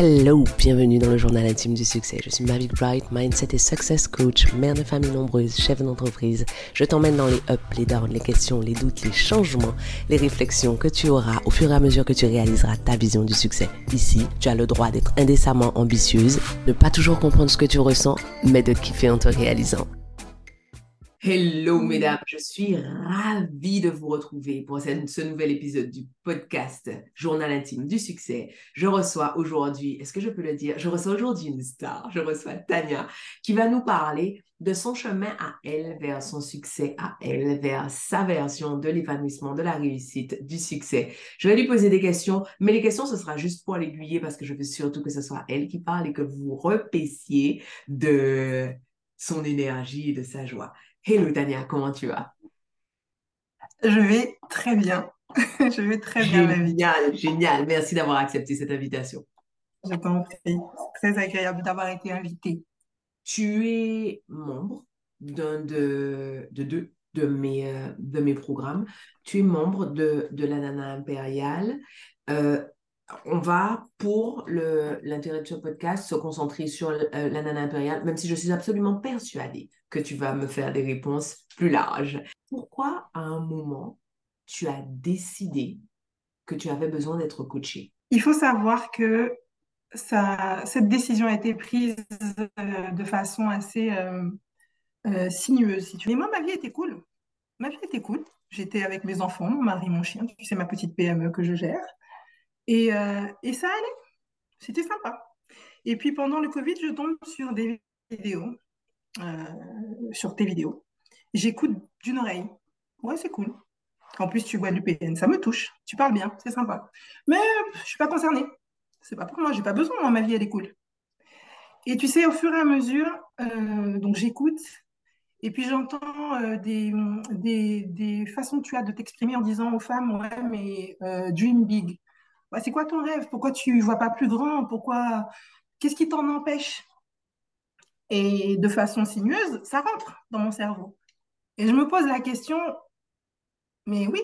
Hello, bienvenue dans le journal intime du succès. Je suis Mavic Bright, mindset et success coach, mère de famille nombreuse, chef d'entreprise. Je t'emmène dans les ups, les downs, les questions, les doutes, les changements, les réflexions que tu auras au fur et à mesure que tu réaliseras ta vision du succès. Ici, tu as le droit d'être indécemment ambitieuse, ne pas toujours comprendre ce que tu ressens, mais de kiffer en te réalisant. Hello mesdames, je suis ravie de vous retrouver pour ce nouvel épisode du podcast Journal intime du succès. Je reçois aujourd'hui, est-ce que je peux le dire, je reçois aujourd'hui une star, je reçois Tania qui va nous parler de son chemin à elle vers son succès à elle, vers sa version de l'épanouissement, de la réussite, du succès. Je vais lui poser des questions, mais les questions, ce sera juste pour l'aiguiller parce que je veux surtout que ce soit elle qui parle et que vous repaissiez de son énergie et de sa joie. Hello Tania, comment tu vas? Je vais très bien. Je vais très bien, ma vie. Génial, génial. Merci d'avoir accepté cette invitation. Je t'en prie. C'est très agréable d'avoir été invitée. Tu es membre d'un de, de deux de mes, euh, de mes programmes. Tu es membre de, de la Nana Impériale. Euh, on va, pour l'intérêt de ce podcast, se concentrer sur euh, la nana impériale, même si je suis absolument persuadée que tu vas me faire des réponses plus larges. Pourquoi, à un moment, tu as décidé que tu avais besoin d'être coachée? Il faut savoir que cette décision a été prise euh, de façon assez euh, sinueuse, si tu. Mais moi, ma vie était cool. Ma vie était cool. J'étais avec mes enfants, mon mari, mon chien. Tu sais, ma petite PME que je gère. Et, euh, et ça allait. C'était sympa. Et puis pendant le Covid, je tombe sur des vidéos, euh, sur tes vidéos. J'écoute d'une oreille. Ouais, c'est cool. En plus, tu vois du PN, ça me touche. Tu parles bien, c'est sympa. Mais je suis pas concernée. C'est pas pour moi, j'ai pas besoin. ma vie, elle est cool. Et tu sais, au fur et à mesure, euh, donc j'écoute. Et puis j'entends des, des, des, façons tu as de t'exprimer en disant aux femmes, ouais, mais dream big. Bah, c'est quoi ton rêve? Pourquoi tu ne vois pas plus grand? Pourquoi? Qu'est-ce qui t'en empêche? Et de façon sinueuse, ça rentre dans mon cerveau. Et je me pose la question, mais oui,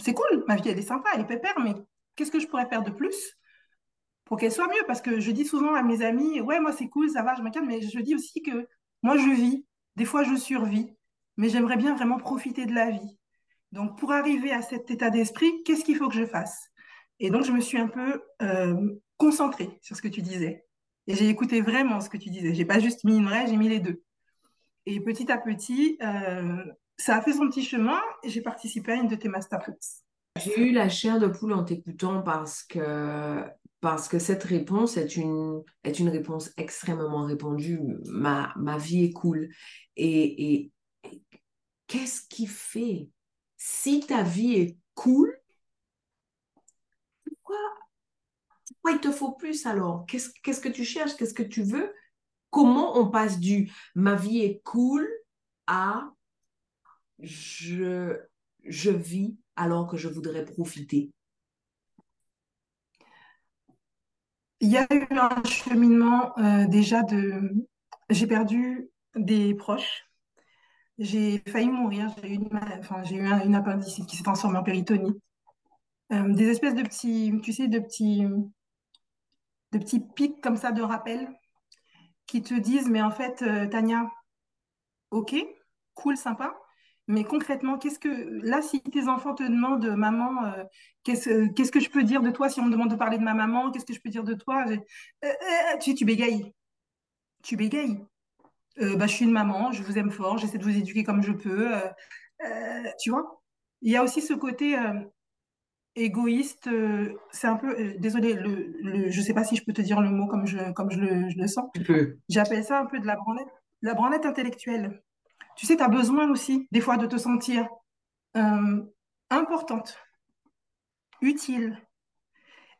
c'est cool, ma vie elle est sympa, elle est pépère, mais qu'est-ce que je pourrais faire de plus pour qu'elle soit mieux? Parce que je dis souvent à mes amis, ouais, moi c'est cool, ça va, je m'inquiète, mais je dis aussi que moi je vis, des fois je survis, mais j'aimerais bien vraiment profiter de la vie. Donc pour arriver à cet état d'esprit, qu'est-ce qu'il faut que je fasse? Et donc, je me suis un peu euh, concentrée sur ce que tu disais. Et j'ai écouté vraiment ce que tu disais. J'ai pas juste mis une vraie, j'ai mis les deux. Et petit à petit, euh, ça a fait son petit chemin et j'ai participé à une de tes masterclass. J'ai eu la chair de poule en t'écoutant parce que, parce que cette réponse est une, est une réponse extrêmement répandue. Ma, ma vie est cool. Et qu'est-ce qui fait si ta vie est cool, pourquoi il te faut plus alors? Qu'est-ce que tu cherches? Qu'est-ce que tu veux? Comment on passe du ma vie est cool à je, je vis alors que je voudrais profiter Il y a eu un cheminement euh, déjà de... J'ai perdu des proches. J'ai failli mourir. J'ai eu, une, une appendicite qui s'est transformée en péritonie. Euh, des espèces de petits, tu sais, de petits, de petits pics comme ça de rappel qui te disent, mais en fait, euh, Tania, ok, cool, sympa, mais concrètement, qu'est-ce que là, si tes enfants te demandent, maman, euh, qu'est-ce, qu'est-ce que je peux dire de toi si on me demande de parler de ma maman, qu'est-ce que je peux dire de toi? Tu, tu bégayes, tu bégayes. bah, je suis une maman, je vous aime fort, j'essaie de vous éduquer comme je peux. tu vois? Il y a aussi ce côté égoïste, euh, c'est un peu, euh, désolé, le, je ne sais pas si je peux te dire le mot comme je, comme je, le, sens. J'appelle ça un peu de la branlette, la branlette intellectuelle. Tu sais, tu as besoin aussi, des fois, de te sentir euh, importante, utile.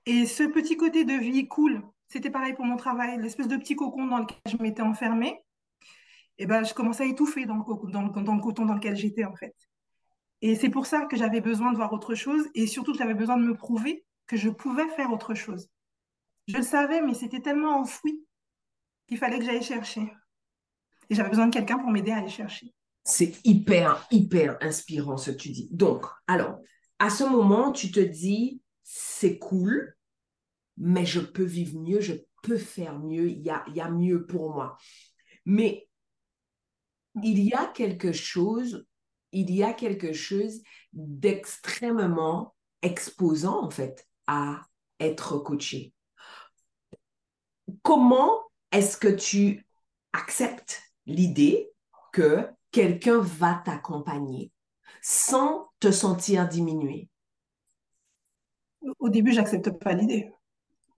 Et ce petit côté de vie cool, c'était pareil pour mon travail, l'espèce de petit cocon dans lequel je m'étais enfermée. Et ben, je commençais à étouffer dans le, dans dans le coton dans lequel j'étais, en fait. Et c'est pour ça que j'avais besoin de voir autre chose et surtout j'avais besoin de me prouver que je pouvais faire autre chose. Je le savais, mais c'était tellement enfoui qu'il fallait que j'aille chercher. Et j'avais besoin de quelqu'un pour m'aider à aller chercher. C'est hyper, hyper inspirant ce que tu dis. Donc, alors, à ce moment, tu te dis, c'est cool, mais je peux vivre mieux, je peux faire mieux, il y a, y a mieux pour moi. Mais il y a quelque chose, il y a quelque chose d'extrêmement exposant en fait à être coaché. Comment est-ce que tu acceptes l'idée que quelqu'un va t'accompagner sans te sentir diminué? Au début, j'accepte pas l'idée.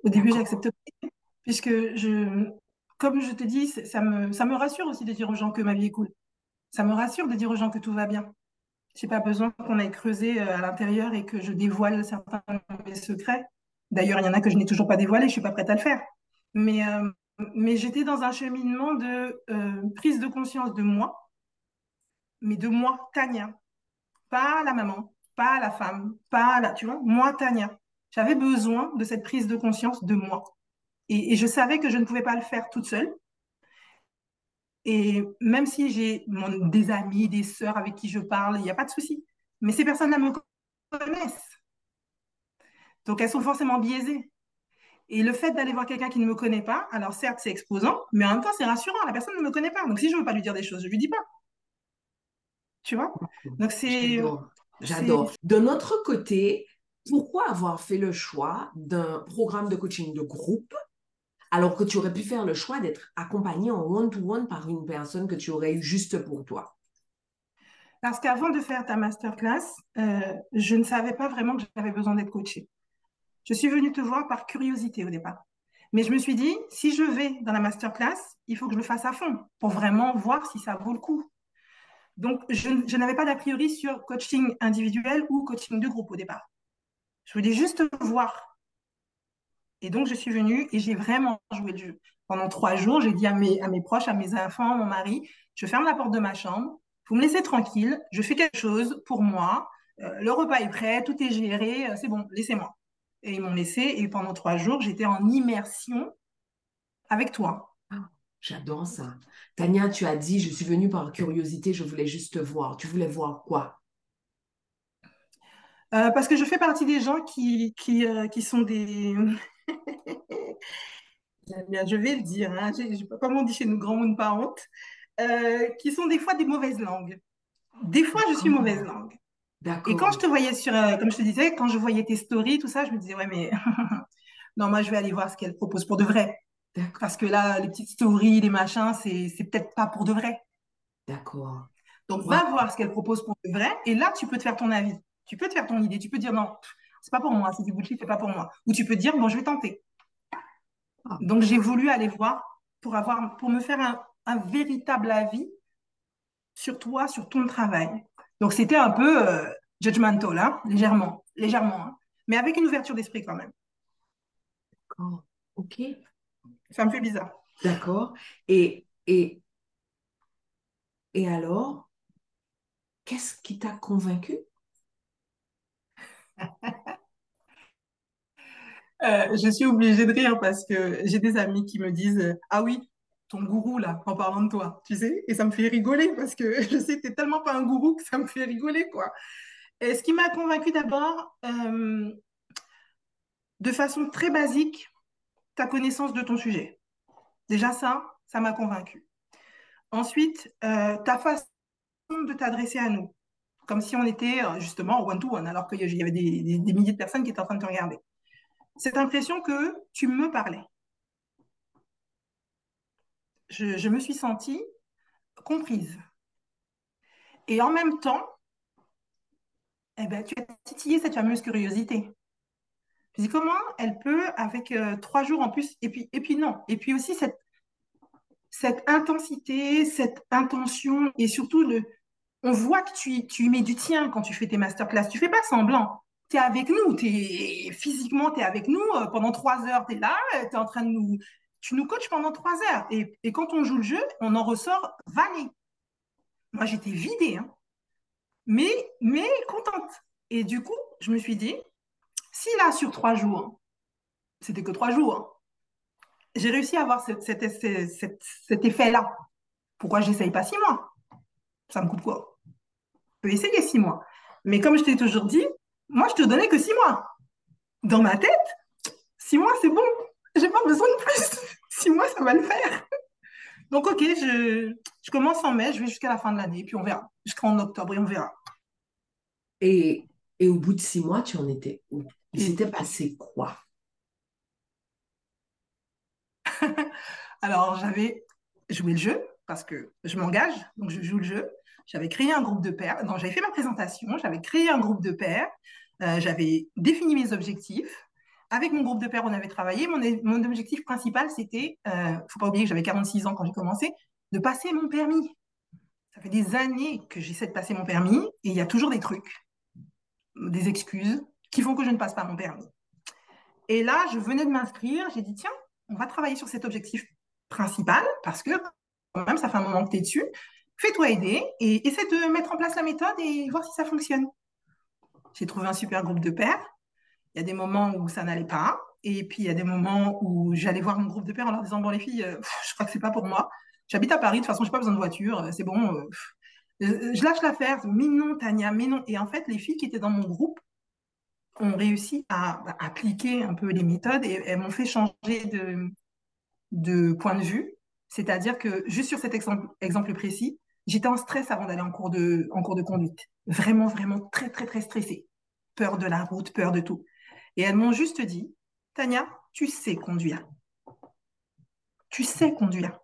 Au début, j'accepte pas puisque je, comme je te dis, ça me, ça me rassure aussi de dire aux gens que ma vie est cool. Ça me rassure de dire aux gens que tout va bien. J'ai pas besoin qu'on aille creuser euh, à l'intérieur et que je dévoile certains de mes secrets. D'ailleurs, il y en a que je n'ai toujours pas dévoilés, je suis pas prête à le faire. Mais, euh, j'étais dans un cheminement de euh, prise de conscience de moi, mais de moi, Tania. Pas la maman, pas la femme, pas la, tu vois, moi, Tania. J'avais besoin de cette prise de conscience de moi. Et, je savais que je ne pouvais pas le faire toute seule. Et même si j'ai des amis, des sœurs avec qui je parle, il n'y a pas de souci. Mais ces personnes-là me connaissent. Donc elles sont forcément biaisées. Et le fait d'aller voir quelqu'un qui ne me connaît pas, alors certes c'est exposant, mais en même temps c'est rassurant. La personne ne me connaît pas. Donc si je ne veux pas lui dire des choses, je ne lui dis pas. Tu vois? Donc c'est. J'adore. De notre côté, pourquoi avoir fait le choix d'un programme de coaching de groupe alors que tu aurais pu faire le choix d'être accompagné en one-to-one par une personne que tu aurais eu juste pour toi Parce qu'avant de faire ta masterclass, euh, je ne savais pas vraiment que j'avais besoin d'être coachée. Je suis venue te voir par curiosité au départ. Mais je me suis dit, si je vais dans la masterclass, il faut que je le fasse à fond pour vraiment voir si ça vaut le coup. Donc, je n'avais pas d'a priori sur coaching individuel ou coaching de groupe au départ. Je voulais juste voir et donc, je suis venue et j'ai vraiment joué le jeu. Pendant trois jours, j'ai dit à mes, à mes proches, à mes enfants, à mon mari, je ferme la porte de ma chambre, vous me laissez tranquille, je fais quelque chose pour moi, euh, le repas est prêt, tout est géré, euh, c'est bon, laissez-moi. Et ils m'ont laissé et pendant trois jours, j'étais en immersion avec toi. Ah, j'adore ça. Tania, tu as dit, je suis venue par curiosité, je voulais juste te voir. Tu voulais voir quoi? Euh, Parce que je fais partie des gens qui, qui, qui sont des... je vais le dire, hein, comme on dit chez nous, grand monde pas honte, euh, qui sont des fois des mauvaises langues. Des fois, je suis mauvaise langue. Et quand je te voyais sur, euh, comme je te disais, quand je voyais tes stories, tout ça, je me disais, ouais, mais non, moi, je vais aller voir ce qu'elle propose pour de vrai. Parce que là, les petites stories, les machins, c'est peut-être pas pour de vrai. D'accord. Donc, va voir ce qu'elle propose pour de vrai. Et là, tu peux te faire ton avis. Tu peux te faire ton idée. Tu peux dire, non, c'est pas pour moi, c'est du bullshit, c'est pas pour moi. Ou tu peux dire, bon, je vais tenter. Ah. Donc, j'ai voulu aller voir pour, avoir, pour me faire un, véritable avis sur toi, sur ton travail. Donc, c'était un peu euh, judgmental, hein, légèrement, légèrement, hein. mais avec une ouverture d'esprit quand même. D'accord, ok. Ça me fait bizarre. D'accord. Et, et, et alors, qu'est-ce qui t'a convaincu? Euh, je suis obligée de rire parce que j'ai des amis qui me disent Ah oui, ton gourou là, en parlant de toi, tu sais, et ça me fait rigoler parce que je sais que tu n'es tellement pas un gourou que ça me fait rigoler, quoi. Et ce qui m'a convaincue d'abord, euh, de façon très basique, ta connaissance de ton sujet. Déjà ça, ça m'a convaincue. Ensuite, euh, ta façon de t'adresser à nous, comme si on était justement one-to-one, alors qu'il y avait des milliers de personnes qui étaient en train de te regarder cette impression que tu me parlais. Je, me suis sentie comprise. Et en même temps, eh ben, tu as titillé cette fameuse curiosité. Je dis comment elle peut, avec euh, trois jours en plus, et puis, et puis non, et puis aussi cette, intensité, cette intention, et surtout, le, on voit que tu, tu mets du tien quand tu fais tes masterclass. Tu fais pas semblant tu es avec nous, physiquement, tu es avec nous. Euh, pendant trois heures, tu es là, euh, tu es en train de nous. Tu nous coaches pendant trois heures. Et, quand on joue le jeu, on en ressort vanné. Moi, j'étais vidée, hein. mais, mais contente. Et du coup, je me suis dit, si là, sur trois jours, c'était que trois jours, j'ai réussi à avoir cet, effet-là, pourquoi je n'essaye pas six mois? Ça me coûte quoi? Je peux essayer six mois. Mais comme je t'ai toujours dit, moi, je te donnais que six mois. Dans ma tête, Six mois, c'est bon. J'ai pas besoin de plus. Six mois, ça va le faire. Donc, OK, je, je commence en mai, je vais jusqu'à la fin de l'année, puis on verra. Jusqu'en octobre et on verra. Et, et au bout de six mois, tu en étais où? Il s'était passé quoi? Alors, j'avais joué le jeu parce que je m'engage, donc je joue le jeu. J'avais créé un groupe de pairs. Donc, j'avais fait ma présentation, j'avais créé un groupe de pairs, euh, j'avais défini mes objectifs. Avec mon groupe de pairs, on avait travaillé. Mon, objectif principal, c'était, il euh, ne faut pas oublier que j'avais 46 ans quand j'ai commencé, de passer mon permis. Ça fait des années que j'essaie de passer mon permis et il y a toujours des trucs, des excuses qui font que je ne passe pas mon permis. Et là, je venais de m'inscrire, j'ai dit, tiens, on va travailler sur cet objectif principal parce que quand même, ça fait un moment que tu es dessus. Fais-toi aider et essaie de mettre en place la méthode et voir si ça fonctionne. J'ai trouvé un super groupe de pairs. Il y a des moments où ça n'allait pas. Et puis, il y a des moments où j'allais voir mon groupe de pairs en leur disant, bon, les filles, euh, je crois que c'est pas pour moi. J'habite à Paris, de toute façon, je n'ai pas besoin de voiture. Euh, c'est bon. Euh, je lâche l'affaire. Mais non, Tania, mais non. Et en fait, les filles qui étaient dans mon groupe ont réussi à, bah, appliquer un peu les méthodes et elles m'ont fait changer de, point de vue. C'est-à-dire que juste sur cet exemple précis, j'étais en stress avant d'aller en cours de, en cours de conduite. Vraiment, vraiment très, très, très stressée. Peur de la route, peur de tout. Et elles m'ont juste dit, Tania, tu sais conduire. Tu sais conduire.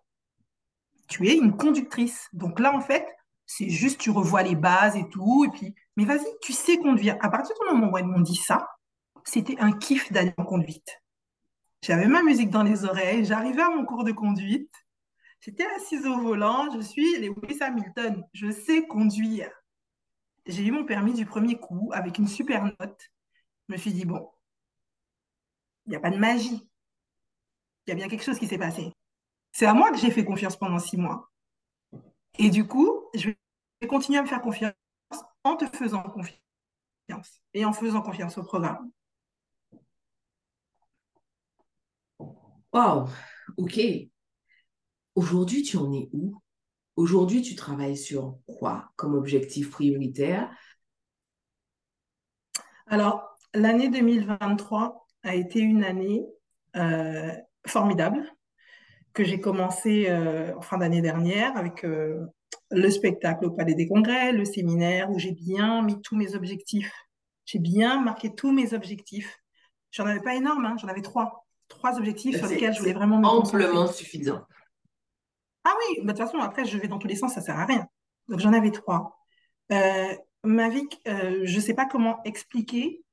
Tu es une conductrice. Donc là, en fait, c'est juste, tu revois les bases et tout. Et puis, mais vas-y, tu sais conduire. À partir du moment où elles m'ont dit ça, c'était un kiff d'aller en conduite. J'avais ma musique dans les oreilles, j'arrivais à mon cours de conduite. J'étais assise au volant, je suis Lewis Hamilton, je sais conduire. J'ai eu mon permis du premier coup avec une super note. Je me suis dit, bon, il n'y a pas de magie. Il y a bien quelque chose qui s'est passé. C'est à moi que j'ai fait confiance pendant six mois. Et du coup, je vais continuer à me faire confiance en te faisant confiance et en faisant confiance au programme. Wow, ok. Aujourd'hui, tu en es où? Aujourd'hui, tu travailles sur quoi comme objectif prioritaire? Alors, l'année 2023 a été une année euh, formidable que j'ai commencé euh, en fin d'année dernière avec euh, le spectacle au Palais des Congrès, le séminaire où j'ai bien mis tous mes objectifs. J'ai bien marqué tous mes objectifs. J'en avais pas énorme, hein, j'en avais trois. Trois objectifs sur lesquels je voulais vraiment me Amplement suffisant. Ah oui, bah, de toute façon, après, je vais dans tous les sens, ça sert à rien. Donc, j'en avais trois. Euh, Mavic, euh, je ne sais pas comment expliquer.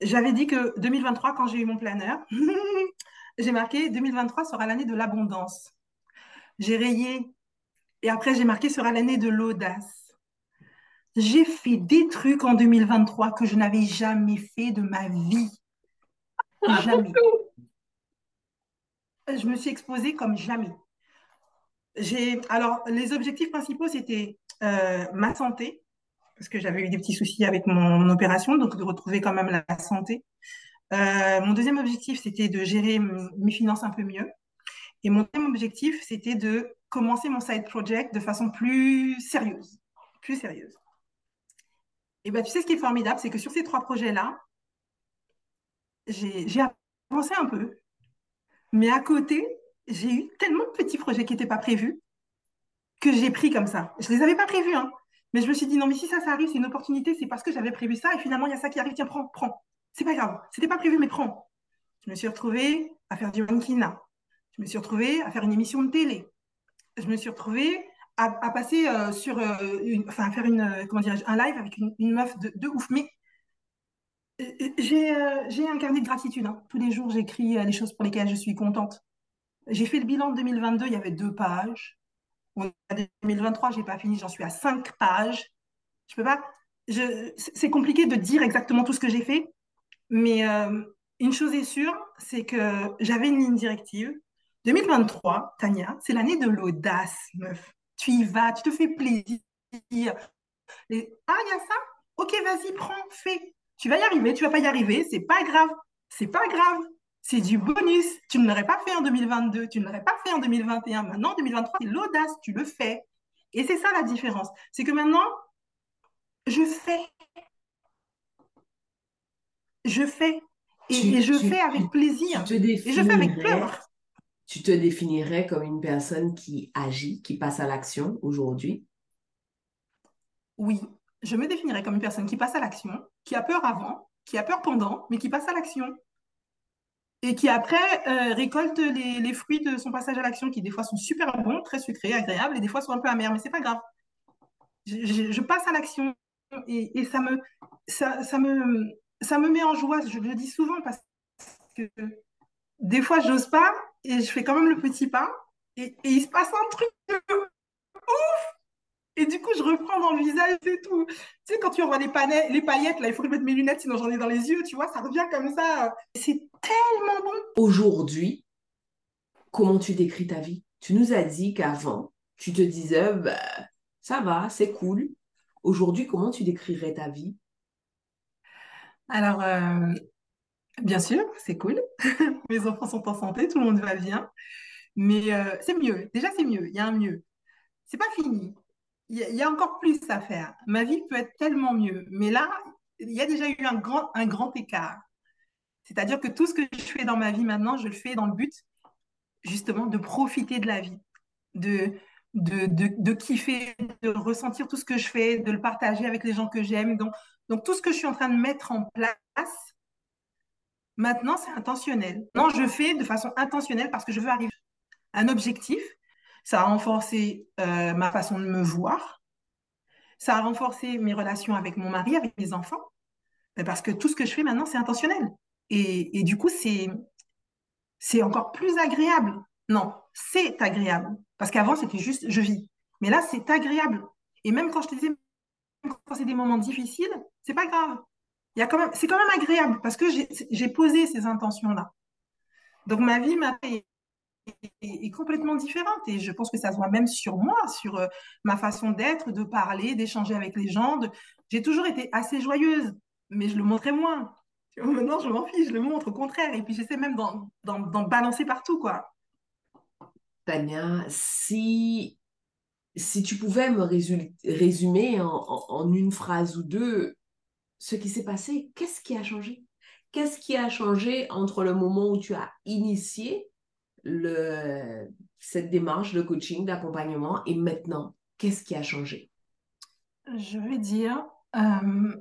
J'avais dit que 2023, quand j'ai eu mon planeur, j'ai marqué 2023 sera l'année de l'abondance. J'ai rayé et après j'ai marqué sera l'année de l'audace. J'ai fait des trucs en 2023 que je n'avais jamais fait de ma vie. Jamais. Je me suis exposée comme jamais. J'ai alors les objectifs principaux c'était euh, ma santé parce que j'avais eu des petits soucis avec mon, opération donc de retrouver quand même la santé. Euh, mon deuxième objectif c'était de gérer mes finances un peu mieux et mon deuxième objectif c'était de commencer mon side project de façon plus sérieuse, plus sérieuse. Et ben tu sais ce qui est formidable c'est que sur ces trois projets là j'ai avancé un peu mais à côté j'ai eu tellement de petits projets qui n'étaient pas prévus que j'ai pris comme ça. Je ne les avais pas prévus, hein. mais je me suis dit, non, mais si ça, ça arrive, c'est une opportunité, c'est parce que j'avais prévu ça, et finalement, il y a ça qui arrive, tiens, prends, prends. C'est pas grave, c'était pas prévu, mais prends. Je me suis retrouvée à faire du mannequinat. Je me suis retrouvée à faire une émission de télé. Je me suis retrouvée à, passer euh, sur, euh, enfin, à faire une, euh, comment un live avec une, meuf de, ouf. Mais j'ai un carnet de gratitude. Hein. Tous les jours, j'écris les choses pour lesquelles je suis contente. J'ai fait le bilan de 2022, il y avait deux pages. En 2023, je n'ai pas fini, j'en suis à cinq pages. Je peux pas. C'est compliqué de dire exactement tout ce que j'ai fait, mais euh, une chose est sûre, c'est que j'avais une ligne directive. 2023, Tania, c'est l'année de l'audace, meuf. Tu y vas, tu te fais plaisir. ah, il y a ça? Ok, vas-y, prends, fais. Tu vas y arriver, tu vas pas y arriver, c'est pas grave. C'est pas grave c'est du bonus. Tu ne l'aurais pas fait en 2022, tu ne l'aurais pas fait en 2021. Maintenant, en 2023, c'est l'audace, tu le fais. Et c'est ça la différence. C'est que maintenant, je fais. Je fais. Et, je fais avec plaisir. et je fais avec peur. Tu te définirais comme une personne qui agit, qui passe à l'action aujourd'hui? Oui, je me définirais comme une personne qui passe à l'action, qui a peur avant, qui a peur pendant, mais qui passe à l'action. Et qui après euh, récolte les, fruits de son passage à l'action, qui des fois sont super bons, très sucrés, agréables, et des fois sont un peu amers, mais c'est pas grave. Je, passe à l'action et, ça, me, ça, me, ça me met en joie. Je le dis souvent parce que des fois, j'ose pas et je fais quand même le petit pas et, il se passe un truc ouf et du coup, je reprends dans le visage et tout. Tu sais, quand tu envoies les, les paillettes, là, il faut que je mette mes lunettes, sinon j'en ai dans les yeux, tu vois, ça revient comme ça. C'est tellement bon. Aujourd'hui, comment tu décris ta vie? Tu nous as dit qu'avant, tu te disais, bah, ça va, c'est cool. Aujourd'hui, comment tu décrirais ta vie? Alors, euh, bien sûr, c'est cool. Mes enfants sont en santé, tout le monde va bien. Mais euh, c'est mieux. Déjà, c'est mieux. Il y a un mieux. C'est pas fini. Il y, a encore plus à faire. Ma vie peut être tellement mieux. Mais là, il y a déjà eu un grand, un grand écart. C'est-à-dire que tout ce que je fais dans ma vie maintenant, je le fais dans le but justement de profiter de la vie, de, de, de, kiffer, de ressentir tout ce que je fais, de le partager avec les gens que j'aime. Donc, donc, tout ce que je suis en train de mettre en place, maintenant, c'est intentionnel. Non, je fais de façon intentionnelle parce que je veux arriver à un objectif. Ça a renforcé euh, ma façon de me voir. Ça a renforcé mes relations avec mon mari, avec mes enfants. Parce que tout ce que je fais maintenant, c'est intentionnel. Et, du coup, c'est, encore plus agréable. Non, c'est agréable. Parce qu'avant, c'était juste je vis. Mais là, c'est agréable. Et même quand je te disais, quand c'est des moments difficiles, c'est pas grave. C'est quand même agréable parce que j'ai posé ces intentions-là. Donc ma vie ma est, est, complètement différente et je pense que ça se voit même sur moi, sur euh, ma façon d'être, de parler, d'échanger avec les gens. J'ai toujours été assez joyeuse, mais je le montrais moins. Maintenant, je m'en fiche, je le montre au contraire. Et puis j'essaie même d'en balancer partout, quoi. Tania, si, si tu pouvais me résumer en, une phrase ou deux ce qui s'est passé, qu'est-ce qui a changé? Qu'est-ce qui a changé entre le moment où tu as initié le, cette démarche de coaching, d'accompagnement et maintenant Qu'est-ce qui a changé? Je vais dire, euh,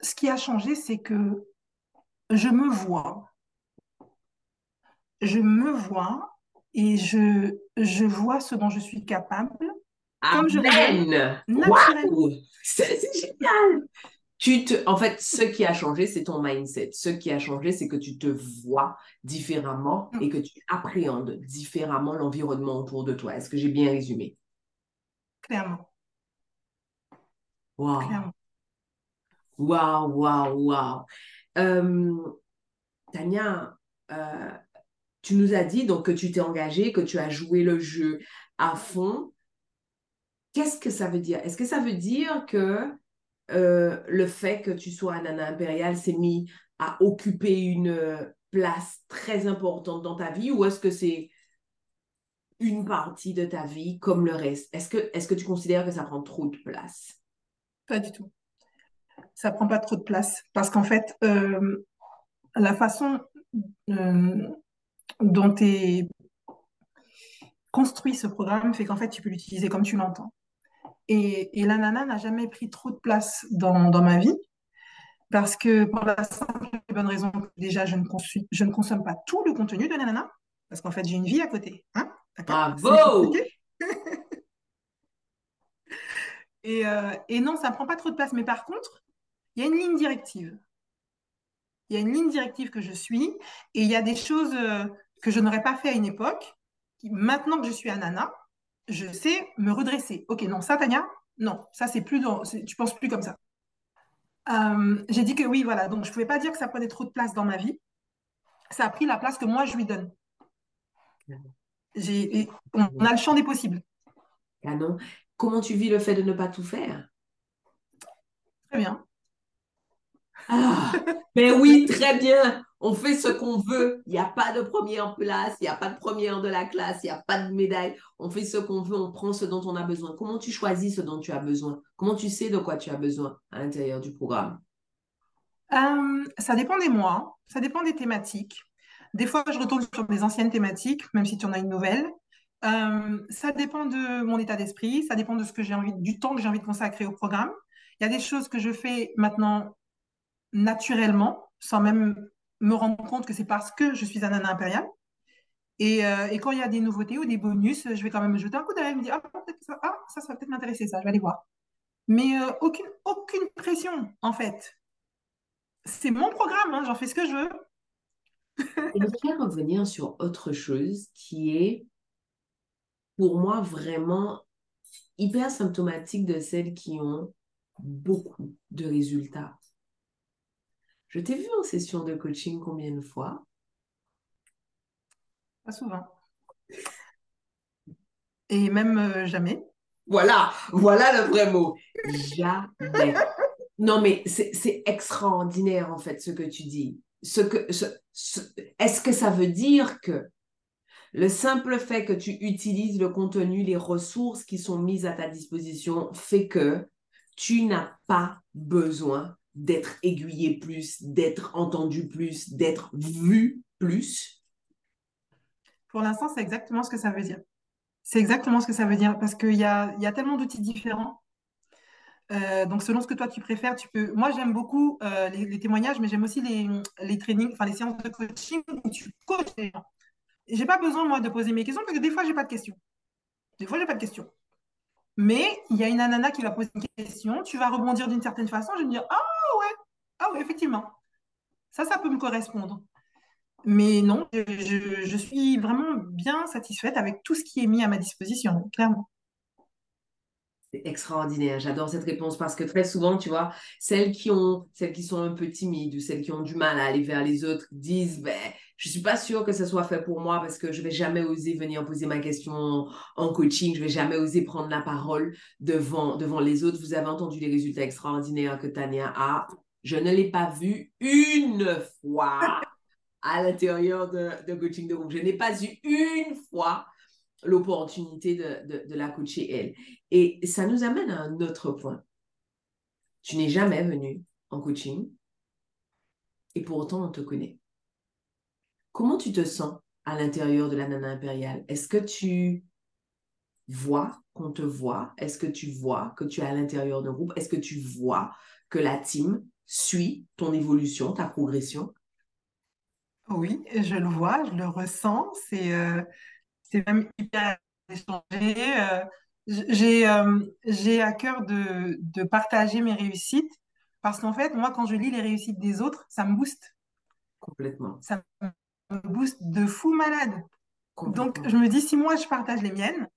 ce qui a changé, c'est que je me vois. Je me vois et je, je vois ce dont je suis capable. Comme je Wow. C'est génial. Tu te, en fait, ce qui a changé, c'est ton mindset. Ce qui a changé, c'est que tu te vois différemment et que tu appréhendes différemment l'environnement autour de toi. Est-ce que j'ai bien résumé? Clairement. Wow. Clairement. Wow, wow, wow. Euh, Tania, euh, tu nous as dit donc que tu t'es engagée, que tu as joué le jeu à fond. Qu'est-ce que ça veut dire? Est-ce que ça veut dire que euh, le fait que tu sois un nana impériale s'est mis à occuper une place très importante dans ta vie ou est-ce que c'est une partie de ta vie comme le reste? Est-ce que, est que tu considères que ça prend trop de place? Pas du tout. Ça prend pas trop de place parce qu'en fait, euh, la façon dont est construit ce programme fait qu'en fait, tu peux l'utiliser comme tu l'entends. Et, et, la nana n'a jamais pris trop de place dans, dans, ma vie parce que pour la simple et bonne raison que déjà, je ne, je ne consomme pas tout le contenu de la nana parce qu'en fait, j'ai une vie à côté. Hein Bravo et, euh, et non, ça ne prend pas trop de place. Mais par contre, il y a une ligne directive. Il y a une ligne directive que je suis et il y a des choses euh, que je n'aurais pas fait à une époque. Maintenant que je suis à Nana, je sais me redresser. Ok, non, ça, Tania, non, ça, c'est plus dans, tu penses plus comme ça. Euh, j'ai dit que oui, voilà, donc je ne pouvais pas dire que ça prenait trop de place dans ma vie. Ça a pris la place que moi, je lui donne. J'ai, on, a le champ des possibles. non. Comment tu vis le fait de ne pas tout faire? Très bien. Ah, mais oui, très bien. On fait ce qu'on veut. Il n'y a pas de première place, il n'y a pas de première de la classe, il n'y a pas de médaille. On fait ce qu'on veut, on prend ce dont on a besoin. Comment tu choisis ce dont tu as besoin? Comment tu sais de quoi tu as besoin à l'intérieur du programme? Euh, ça dépend des mois, ça dépend des thématiques. Des fois, je retourne sur mes anciennes thématiques, même si tu en as une nouvelle. Euh, ça dépend de mon état d'esprit, ça dépend de ce que j'ai envie, du temps que j'ai envie de consacrer au programme. Il y a des choses que je fais maintenant naturellement, sans même me rendre compte que c'est parce que je suis un nana impériale. Et, euh, et, quand il y a des nouveautés ou des bonus, je vais quand même jeter un coup d'œil et me dire ah, ça, ah, ça, ça va peut-être m'intéresser, ça, je vais aller voir. Mais euh, aucune, aucune pression, en fait. C'est mon programme, hein, j'en fais ce que je veux. je voudrais revenir sur autre chose qui est, pour moi, vraiment hyper symptomatique de celles qui ont beaucoup de résultats. Je t'ai vu en session de coaching combien de fois? Pas souvent. Et même euh, jamais. Voilà, voilà le vrai mot. Jamais. Non, mais c'est extraordinaire, en fait, ce que tu dis. Ce que, Est-ce que ça veut dire que le simple fait que tu utilises le contenu, les ressources qui sont mises à ta disposition fait que tu n'as pas besoin d'être aiguillé plus, d'être entendu plus, d'être vu plus Pour l'instant, c'est exactement ce que ça veut dire. C'est exactement ce que ça veut dire parce qu'il y a, y a tellement d'outils différents. Euh, donc, selon ce que toi tu préfères, tu peux. Moi, j'aime beaucoup euh, les, témoignages, mais j'aime aussi les, les trainings, enfin les séances de coaching où tu coaches les gens. J'ai pas besoin, moi, de poser mes questions parce que des fois, j'ai pas de questions. Des fois, j'ai pas de questions. Mais il y a une anana qui va poser une question, tu vas rebondir d'une certaine façon, je vais me dire Ah ah ouais, effectivement. Ça, ça peut me correspondre. Mais non, je, suis vraiment bien satisfaite avec tout ce qui est mis à ma disposition, clairement. C'est extraordinaire. J'adore cette réponse parce que très souvent, tu vois, celles qui ont, celles qui sont un peu timides ou celles qui ont du mal à aller vers les autres disent, ben, je suis pas sûre que ce soit fait pour moi parce que je vais jamais oser venir poser ma question en coaching, je vais jamais oser prendre la parole devant, devant les autres. Vous avez entendu les résultats extraordinaires que Tania a. Je ne l'ai pas vu une fois à l'intérieur de, de, coaching de groupe. Je n'ai pas eu une fois l'opportunité de, de, la coacher elle. Et ça nous amène à un autre point. Tu n'es jamais venu en coaching et pourtant on te connaît. Comment tu te sens à l'intérieur de la nana impériale? Est-ce que tu vois qu'on te voit? Est-ce que tu vois que tu es à l'intérieur d'un groupe? Est-ce que tu vois que la team suit ton évolution, ta progression? Oui, je le vois, je le ressens. C'est euh, même hyper échangé. Euh, j'ai euh, j'ai à cœur de, de, partager mes réussites parce qu'en fait, moi, quand je lis les réussites des autres, ça me booste. Complètement. Ça me booste de fou malade. Donc, je me dis, si moi, je partage les miennes,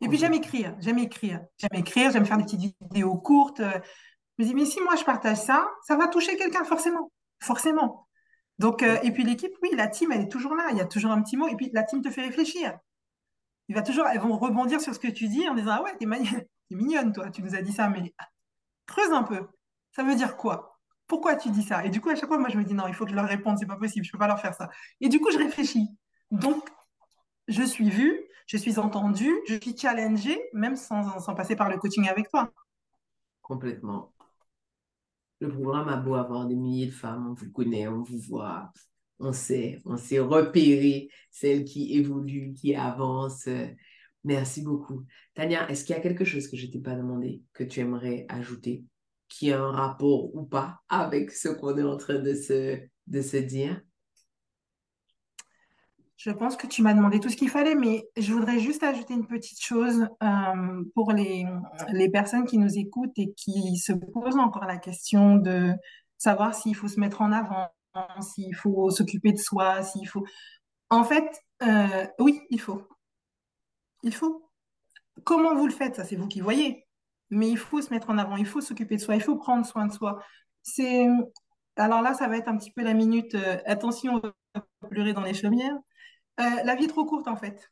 et puis j'aime écrire, j'aime écrire, j'aime écrire, j'aime faire des petites vidéos courtes. Je me dis, mais si moi, je partage ça, ça va toucher quelqu'un forcément. Forcément. Donc, euh, et puis l'équipe, oui, la team, elle est toujours là. Il y a toujours un petit mot. Et puis la team te fait réfléchir. Il va toujours, elles vont rebondir sur ce que tu dis en disant Ah ouais, t'es, mignonne, toi, tu nous as dit ça, mais creuse un peu. Ça veut dire quoi? Pourquoi tu dis ça? Et du coup, à chaque fois, moi, je me dis Non, il faut que je leur réponde, c'est pas possible, je peux pas leur faire ça. Et du coup, je réfléchis. Donc, je suis vue, je suis entendue, je suis challengée, même sans, sans passer par le coaching avec toi. Complètement. Le programme a beau avoir des milliers de femmes, on vous connaît, on vous voit, on sait, on sait repérer celles qui évoluent, qui avancent. Merci beaucoup. Tania, est-ce qu'il y a quelque chose que je ne t'ai pas demandé que tu aimerais ajouter, qui a un rapport ou pas avec ce qu'on est en train de se, de se dire? Je pense que tu m'as demandé tout ce qu'il fallait, mais je voudrais juste ajouter une petite chose euh, pour les, les, personnes qui nous écoutent et qui se posent encore la question de savoir s'il faut se mettre en avant, s'il faut s'occuper de soi, s'il faut... En fait, euh, oui, il faut. Il faut. Comment vous le faites, ça c'est vous qui voyez. Mais il faut se mettre en avant, il faut s'occuper de soi, il faut prendre soin de soi. C'est alors là, ça va être un petit peu la minute. Euh, attention, pleurer dans les chaumières. Euh, la vie est trop courte en fait.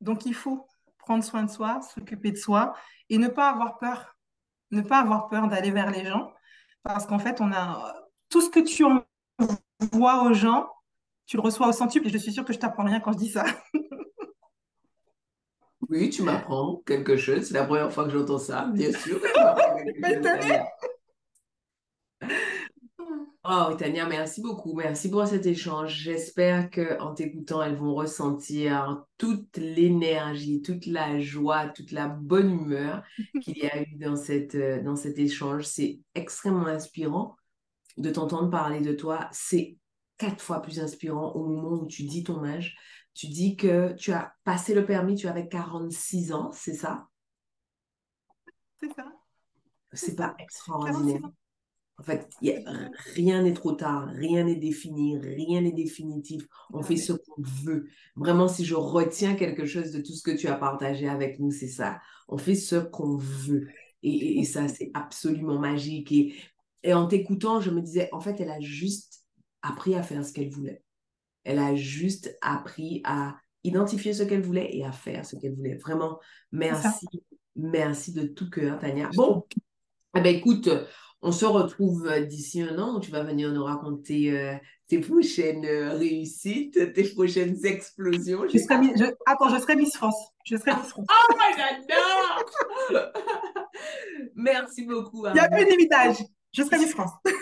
Donc il faut prendre soin de soi, s'occuper de soi et ne pas avoir peur. Ne pas avoir peur d'aller vers les gens parce qu'en fait, on a tout ce que tu envoies aux gens, tu le reçois au centuple et je suis sûre que je t'apprends rien quand je dis ça. oui, tu m'apprends quelque chose. C'est la première fois que j'entends ça, bien sûr. Oh, Tania, merci beaucoup. Merci pour cet échange. J'espère qu'en t'écoutant, elles vont ressentir toute l'énergie, toute la joie, toute la bonne humeur qu'il y a eu dans, cette, euh, dans cet échange. C'est extrêmement inspirant de t'entendre parler de toi. C'est quatre fois plus inspirant au moment où tu dis ton âge. Tu dis que tu as passé le permis, tu avais 46 ans, c'est ça? C'est ça. C'est pas extraordinaire. En fait, rien n'est trop tard, rien n'est défini, rien n'est définitif. On fait ce qu'on veut. Vraiment, si je retiens quelque chose de tout ce que tu as partagé avec nous, c'est ça. On fait ce qu'on veut. Et, ça, c'est absolument magique. Et, et en t'écoutant, je me disais, en fait, elle a juste appris à faire ce qu'elle voulait. Elle a juste appris à identifier ce qu'elle voulait et à faire ce qu'elle voulait. Vraiment, merci. Merci de tout cœur, Tania. Bon, eh ben, écoute, on se retrouve euh, d'ici un an où tu vas venir nous raconter euh, tes prochaines euh, réussites, tes prochaines explosions. Je Attends, je serai Miss France. Je serai Miss France. Oh, j'adore Merci beaucoup. Il n'y a plus d'imitage. Je serai Miss France.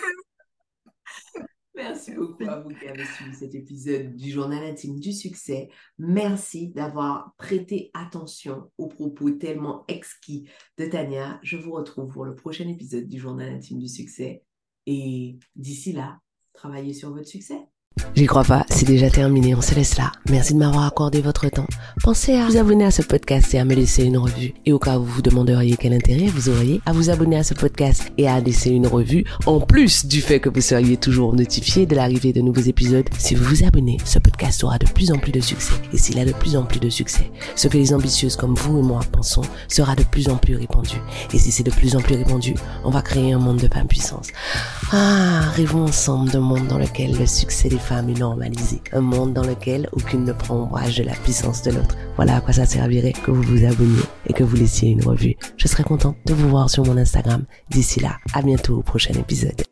Merci beaucoup à vous qui avez suivi cet épisode du journal intime du succès. Merci d'avoir prêté attention aux propos tellement exquis de Tania. Je vous retrouve pour le prochain épisode du journal intime du succès. Et d'ici là, travaillez sur votre succès. J'y crois pas, c'est déjà terminé, on se laisse là. Merci de m'avoir accordé votre temps. Pensez à vous abonner à ce podcast et à me laisser une revue. Et au cas où vous vous demanderiez quel intérêt vous auriez à vous abonner à ce podcast et à laisser une revue, en plus du fait que vous seriez toujours notifié de l'arrivée de nouveaux épisodes, si vous vous abonnez, aura de plus en plus de succès. Et s'il a de plus en plus de succès, ce que les ambitieuses comme vous et moi pensons sera de plus en plus répandu. Et si c'est de plus en plus répandu, on va créer un monde de femme puissance. Ah, rêvons ensemble d'un monde dans lequel le succès des femmes est normalisé. Un monde dans lequel aucune ne prend ombrage de la puissance de l'autre. Voilà à quoi ça servirait que vous vous abonniez et que vous laissiez une revue. Je serais contente de vous voir sur mon Instagram. D'ici là, à bientôt au prochain épisode.